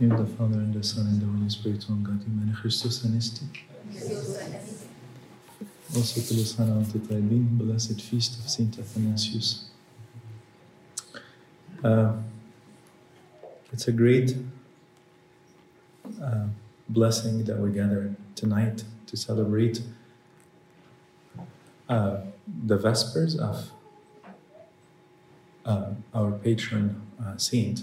name of the Father and the Son and the Holy Spirit, one God, Amen. Christus Anesti. Also to Lusana Antitaibin, blessed feast of Saint Athanasius. Uh, it's a great uh, blessing that we gather tonight to celebrate uh, the Vespers of uh, our patron uh, saint.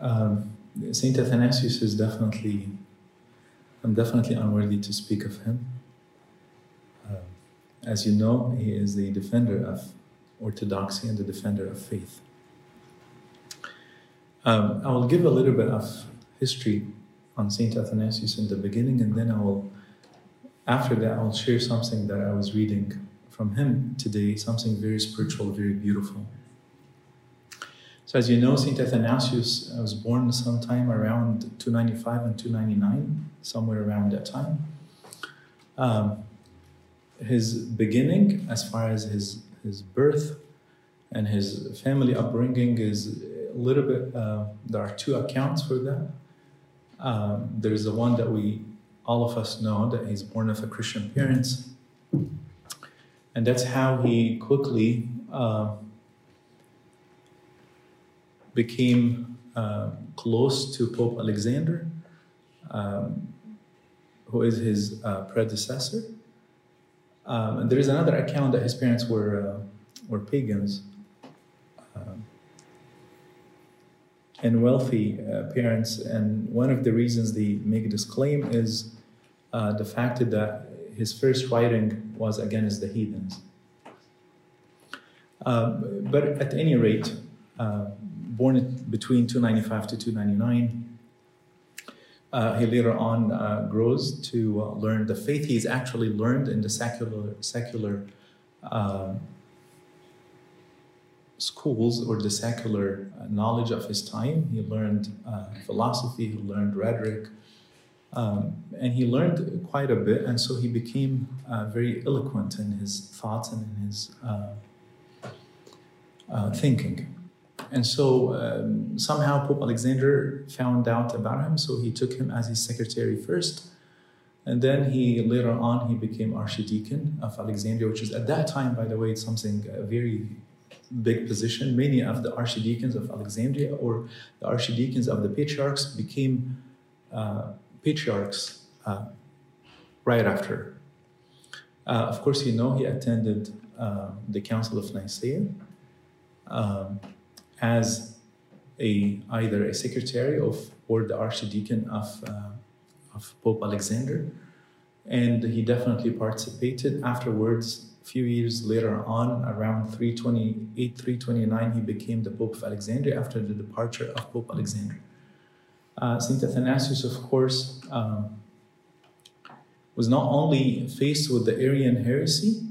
Um, saint Athanasius is definitely, I'm definitely unworthy to speak of him. Uh, as you know, he is the defender of orthodoxy and the defender of faith. Um, I will give a little bit of history on Saint Athanasius in the beginning, and then I will, after that, I will share something that I was reading from him today, something very spiritual, very beautiful. So, as you know, Saint Athanasius was born sometime around 295 and 299, somewhere around that time. Um, his beginning, as far as his his birth and his family upbringing, is a little bit. Uh, there are two accounts for that. Um, there's the one that we, all of us know, that he's born of a Christian parents, and that's how he quickly. Uh, became uh, close to Pope Alexander, um, who is his uh, predecessor. Um, and there is another account that his parents were uh, were pagans um, and wealthy uh, parents. And one of the reasons they make this claim is uh, the fact that his first writing was against the heathens. Um, but at any rate, born between 295 to 299. Uh, he later on uh, grows to uh, learn the faith. He's actually learned in the secular secular um, schools or the secular uh, knowledge of his time. He learned uh, philosophy. He learned rhetoric. Um, and he learned quite a bit, and so he became uh, very eloquent in his thoughts and in his thinking. And so um, somehow Pope Alexander found out about him, so he took him as his secretary first. And then he later on he became archdeacon of Alexandria, which is at that time, by the way, something a very big position. Many of the archdeacons of Alexandria or the archdeacons of the patriarchs became uh, patriarchs uh, right after. Uh, of course, you know he attended uh, the Council of Nicaea. Um, as a either a secretary of or the archdeacon of uh, of Pope Alexander, and he definitely participated. Afterwards, a few years later on, around 328, 329, he became the Pope of Alexandria after the departure of Pope Alexander. Uh, Saint Athanasius, of course, um, was not only faced with the Arian heresy.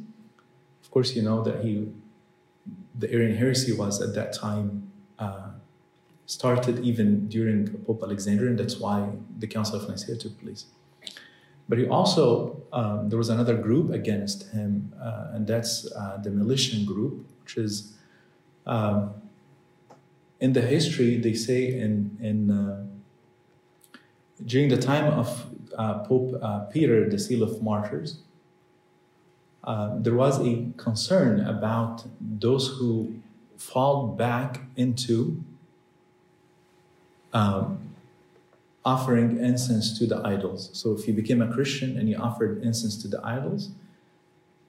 Of course, you know that he the Arian heresy was at that time uh, started even during Pope Alexander, and that's why the Council of Nicaea took place. But he also, um, there was another group against him, uh, and that's uh, the Meletian group, which is um, in the history, they say in, in uh, during the time of uh, Pope uh, Peter, the Seal of Martyrs, uh, there was a concern about those who fall back into um, offering incense to the idols. So if you became a Christian and you offered incense to the idols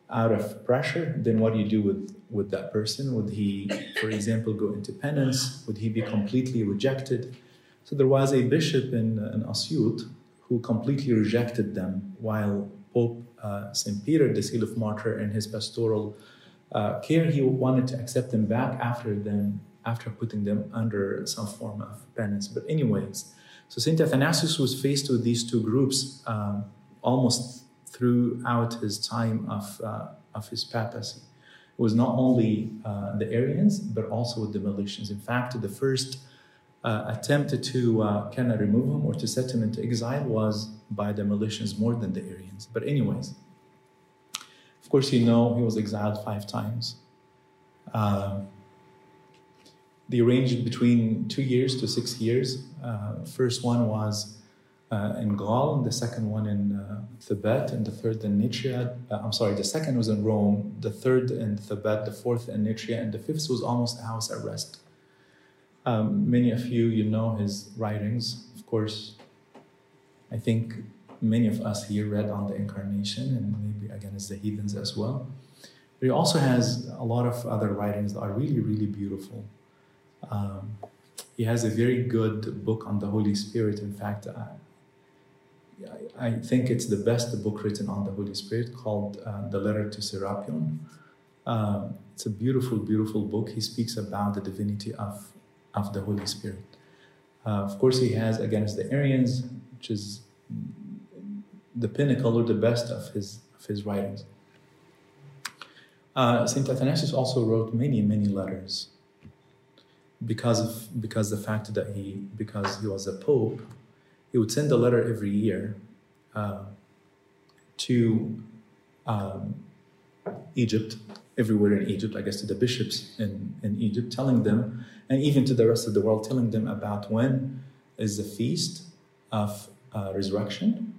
out of pressure, then what do you do with, with that person? Would he, for example, go into penance? Would he be completely rejected? So there was a bishop in, in Asyut who completely rejected them while Pope uh, St. Peter, the seal of martyr, in his pastoral uh, care, he wanted to accept them back after them, after putting them under some form of penance. But anyways, so Saint Athanasius was faced with these two groups um, almost throughout his time of uh, of his papacy. It was not only uh, the Arians, but also the Meletians. In fact, the first uh, attempt to uh, kind of remove him or to set him into exile was by the Meletians more than the Arians. But anyways, of course, you know he was exiled five times. Uh, they ranged between two years to six years. Uh, first one was uh, in Gaul, and the second one in uh, Thebaid, and the third in Nitria. Uh, I'm sorry, the second was in Rome, the third in Thebaid, the fourth in Nitria, and the fifth was almost house arrest. Um, many of you, you know his writings, of course. I think many of us here read on the Incarnation, and maybe again as the heathens as well. But he also has a lot of other writings that are really, really beautiful. Um, he has a very good book on the Holy Spirit. In fact, I, I think it's the best book written on the Holy Spirit called uh, The Letter to Serapion. Um, it's a beautiful, beautiful book. He speaks about the divinity of, of the Holy Spirit. Uh, of course, he has against the Arians, which is the pinnacle or the best of his, of his writings. Uh, Saint Athanasius also wrote many, many letters because of because the fact that he because he was a pope, he would send a letter every year uh, to um, Egypt, everywhere in Egypt, I guess to the bishops in, in Egypt, telling them, and even to the rest of the world, telling them about when is the feast of uh, resurrection,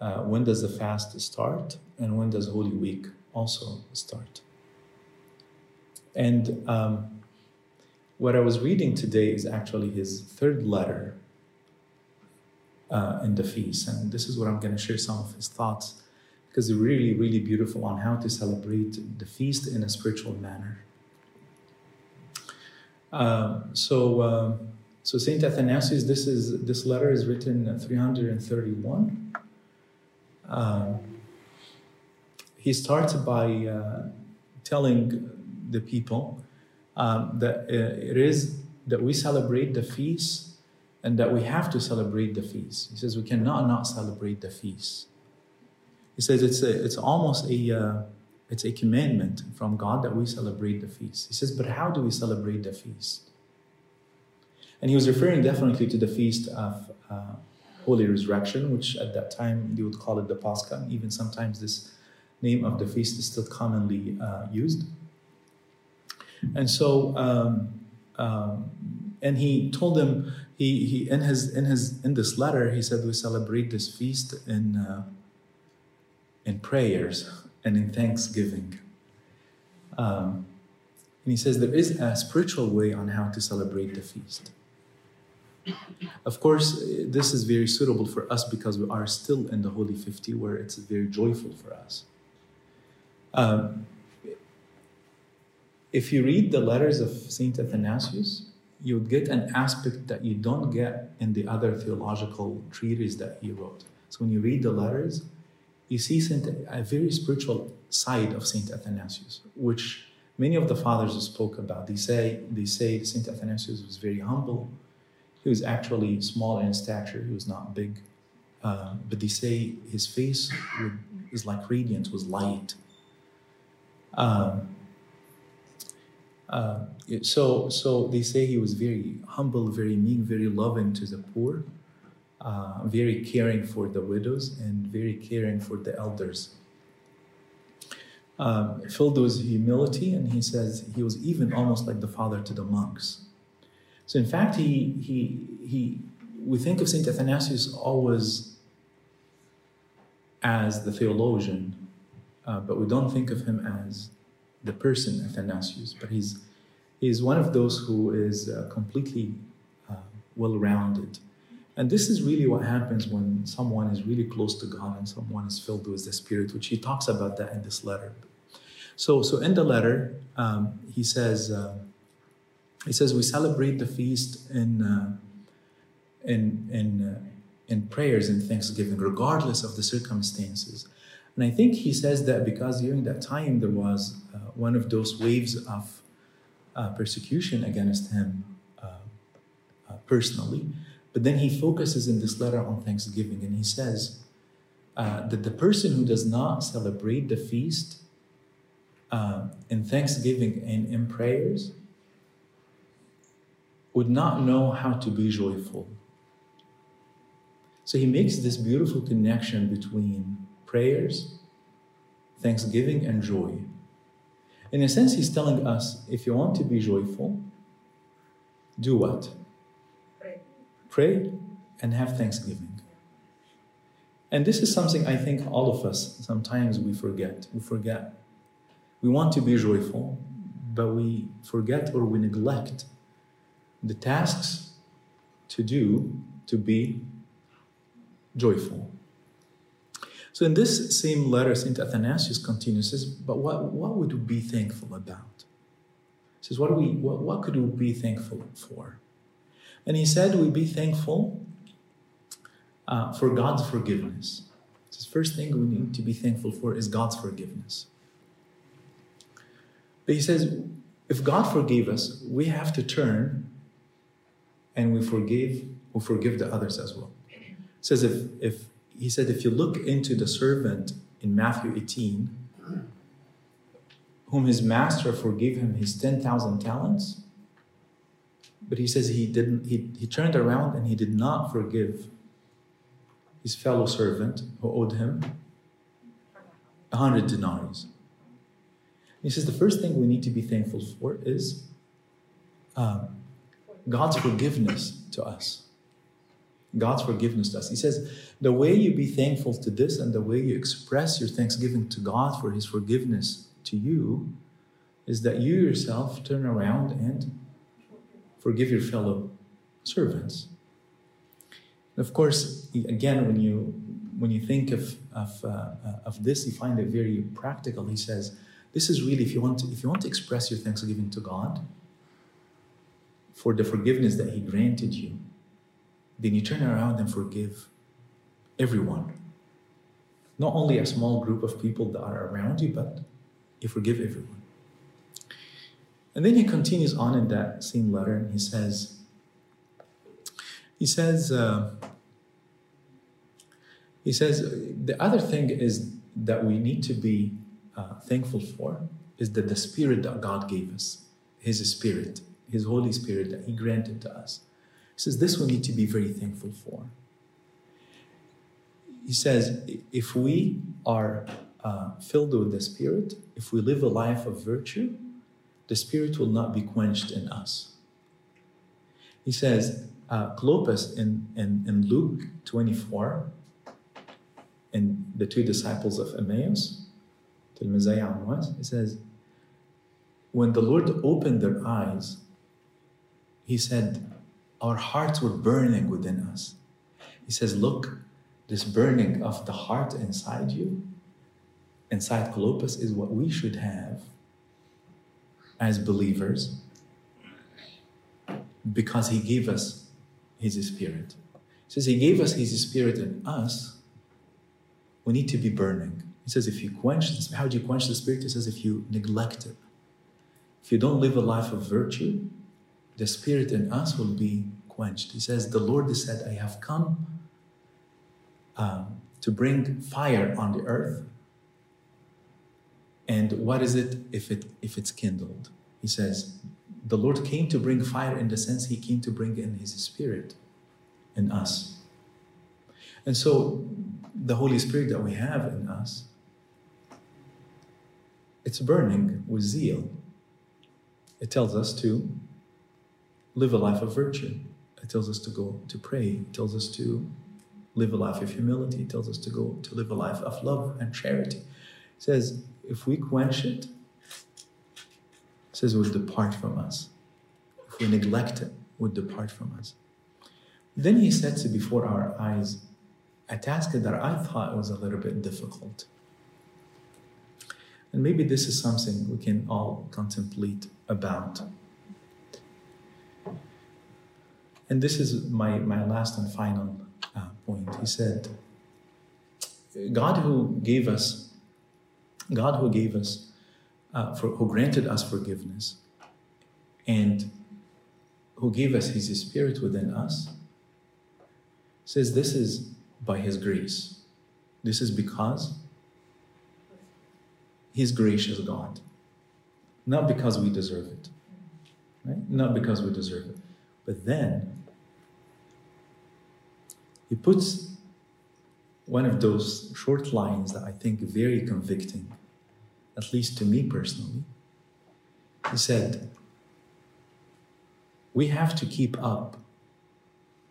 uh, when does the fast start, and when does Holy Week also start. And um, what I was reading today is actually his third letter uh, in the feast. And this is what I'm going to share some of his thoughts because they're really, really beautiful on how to celebrate the feast in a spiritual manner. Uh, so, uh, so Saint Athanasius, this is this letter is written 331. Um, he starts by uh, telling the people um, that uh, it is that we celebrate the feast and that we have to celebrate the feast. He says we cannot not celebrate the feast. He says it's a, it's almost a uh, it's a commandment from God that we celebrate the feast. He says, but how do we celebrate the feast? And he was referring definitely to the feast of uh, Holy Resurrection, which at that time they would call it the Pascha. Even sometimes this name of the feast is still commonly uh, used. And so, um, um, and he told them, he, he in his in his in this letter, he said we celebrate this feast in uh, in prayers and in thanksgiving. Um, and he says there is a spiritual way on how to celebrate the feast. Of course, this is very suitable for us because we are still in the Holy 50 where it's very joyful for us. Um, if you read the letters of Saint Athanasius, you would get an aspect that you don't get in the other theological treatises that he wrote. So when you read the letters, you see Saint, a very spiritual side of Saint Athanasius, which many of the fathers spoke about. They say they say Saint Athanasius was very humble. He was actually small in stature. He was not big, uh, but they say his face would, is like radiant, was light. Um, uh, so, so they say he was very humble, very meek, very loving to the poor, uh, very caring for the widows, and very caring for the elders. Um, filled with humility, and he says he was even almost like the father to the monks. So, in fact, he he he. We think of Saint Athanasius always as the theologian, uh, but we don't think of him as the person Athanasius, but he's he's one of those who is uh, completely uh, well-rounded. And this is really what happens when someone is really close to God and someone is filled with the Spirit, which he talks about that in this letter. So, so in the letter, um, he says, uh, he says we celebrate the feast in uh, in in uh, in prayers and thanksgiving, regardless of the circumstances. And I think he says that because during that time there was uh, one of those waves of uh, persecution against him uh, personally. But then he focuses in this letter on thanksgiving and he says uh, that the person who does not celebrate the feast uh, in thanksgiving and in prayers would not know how to be joyful. So he makes this beautiful connection between prayers, thanksgiving, and joy. In a sense, he's telling us if you want to be joyful, do what? Pray. And have thanksgiving. And this is something I think all of us sometimes we forget. We forget. We want to be joyful, but we forget or we neglect the tasks to do to be joyful. So in this same letter, St. Athanasius continues, says, but what, what would we be thankful about? He says, what, we, what, what could we be thankful for? And he said, we be thankful uh, for God's forgiveness. The first thing we need to be thankful for is God's forgiveness. But he says, if God forgave us, we have to turn and we forgive, we forgive the others as well. Says if, if he said, if you look into the servant in Matthew 18, whom his master forgave him his 10,000 talents, but he says he didn't, he, he turned around and he did not forgive his fellow servant who owed him a hundred denarii. He says the first thing we need to be thankful for is um, God's forgiveness to us. God's forgiveness to us. He says the way you be thankful to this and the way you express your thanksgiving to God for His forgiveness to you is that you yourself turn around and forgive your fellow servants. Of course, again, when you when you think of of, uh, of this, you find it very practical. He says, "This is really if you want to, if you want to express your thanksgiving to God for the forgiveness that He granted you, then you turn around and forgive everyone, not only a small group of people that are around you, but you forgive everyone." And then he continues on in that same letter, and he says, he says, uh, he says, the other thing is that we need to be uh, thankful for is that the Spirit that God gave us, His Spirit, His Holy Spirit that He granted to us. He says, this we need to be very thankful for. He says, if we are uh, filled with the Spirit, if we live a life of virtue, the Spirit will not be quenched in us. He says, uh, Clopas in, in, in Luke 24, in the two disciples of Emmaus, it says, when the Lord opened their eyes, he said, Our hearts were burning within us. He says, Look, this burning of the heart inside you, inside Clopas, is what we should have as believers because he gave us his spirit. He says he gave us his spirit in us. We need to be burning. He says if you quench this, how do you quench the spirit? He says if you neglect it. If you don't live a life of virtue, the spirit in us will be quenched. He says, The Lord said, I have come um, to bring fire on the earth. And what is it if it if it's kindled? He says, the Lord came to bring fire in the sense he came to bring in his spirit in us. And so the Holy Spirit that we have in us, it's burning with zeal. It tells us to live a life of virtue. It tells us to go to pray. It tells us to live a life of humility. It tells us to go to live a life of love and charity. It says, if we quench it, it says, will depart from us. If we neglect it, would depart from us. Then he sets before our eyes a task that I thought was a little bit difficult. And maybe this is something we can all contemplate about. And this is my, my last and final uh, point. He said, God who gave us, God who gave us uh, for, who granted us forgiveness and who gave us his spirit within us says this is by his grace. This is because he's gracious god. Not because we deserve it right? Not because we deserve it. But then he puts one of those short lines that i think very convicting at least to me personally, he said, we have to keep up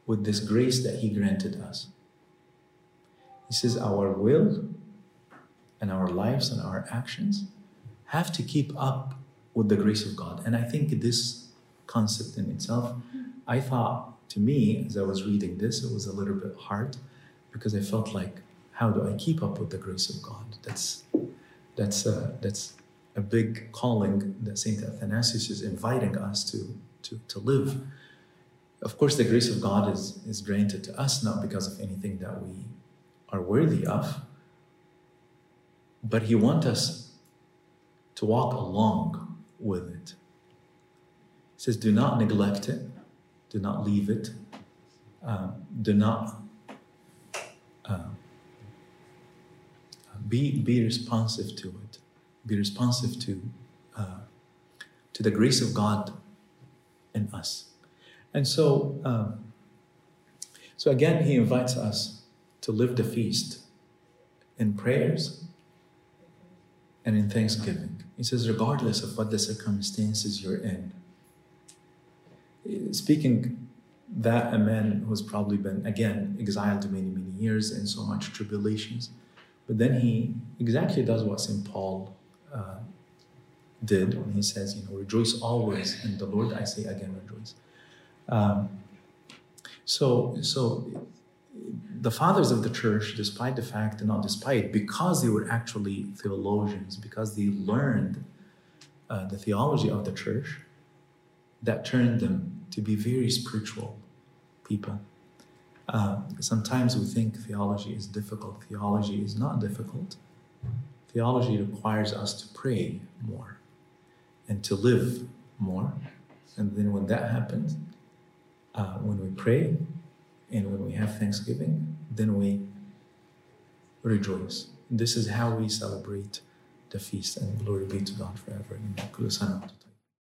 with this grace that He granted us. He says, Our will and our lives and our actions have to keep up with the grace of God. And I think this concept in itself, I thought to me, as I was reading this, it was a little bit hard because I felt like, how do I keep up with the grace of God? That's that's a, that's a big calling that Saint Athanasius is inviting us to, to, to live. Of course, the grace of God is, is granted to us not because of anything that we are worthy of, but He wants us to walk along with it. He says, Do not neglect it, do not leave it, um, do not uh, be, be responsive to it, be responsive to, uh, to the grace of God in us. And so, um, so again, he invites us to live the feast in prayers and in thanksgiving. He says, regardless of what the circumstances you're in. Speaking that a man who's probably been, again, exiled many, many years and so much tribulations. But then he exactly does what St. Paul uh, did when he says, you know, rejoice always in the Lord. I say again, rejoice. Um, so, so the fathers of the church, despite the fact, and not despite, because they were actually theologians, because they learned uh, the theology of the church, that turned them to be very spiritual people. Uh, sometimes we think theology is difficult. Theology is not difficult. Theology requires us to pray more and to live more. And then when that happens, uh, when we pray and when we have thanksgiving, then we rejoice. This is how we celebrate the feast, and glory be to God forever.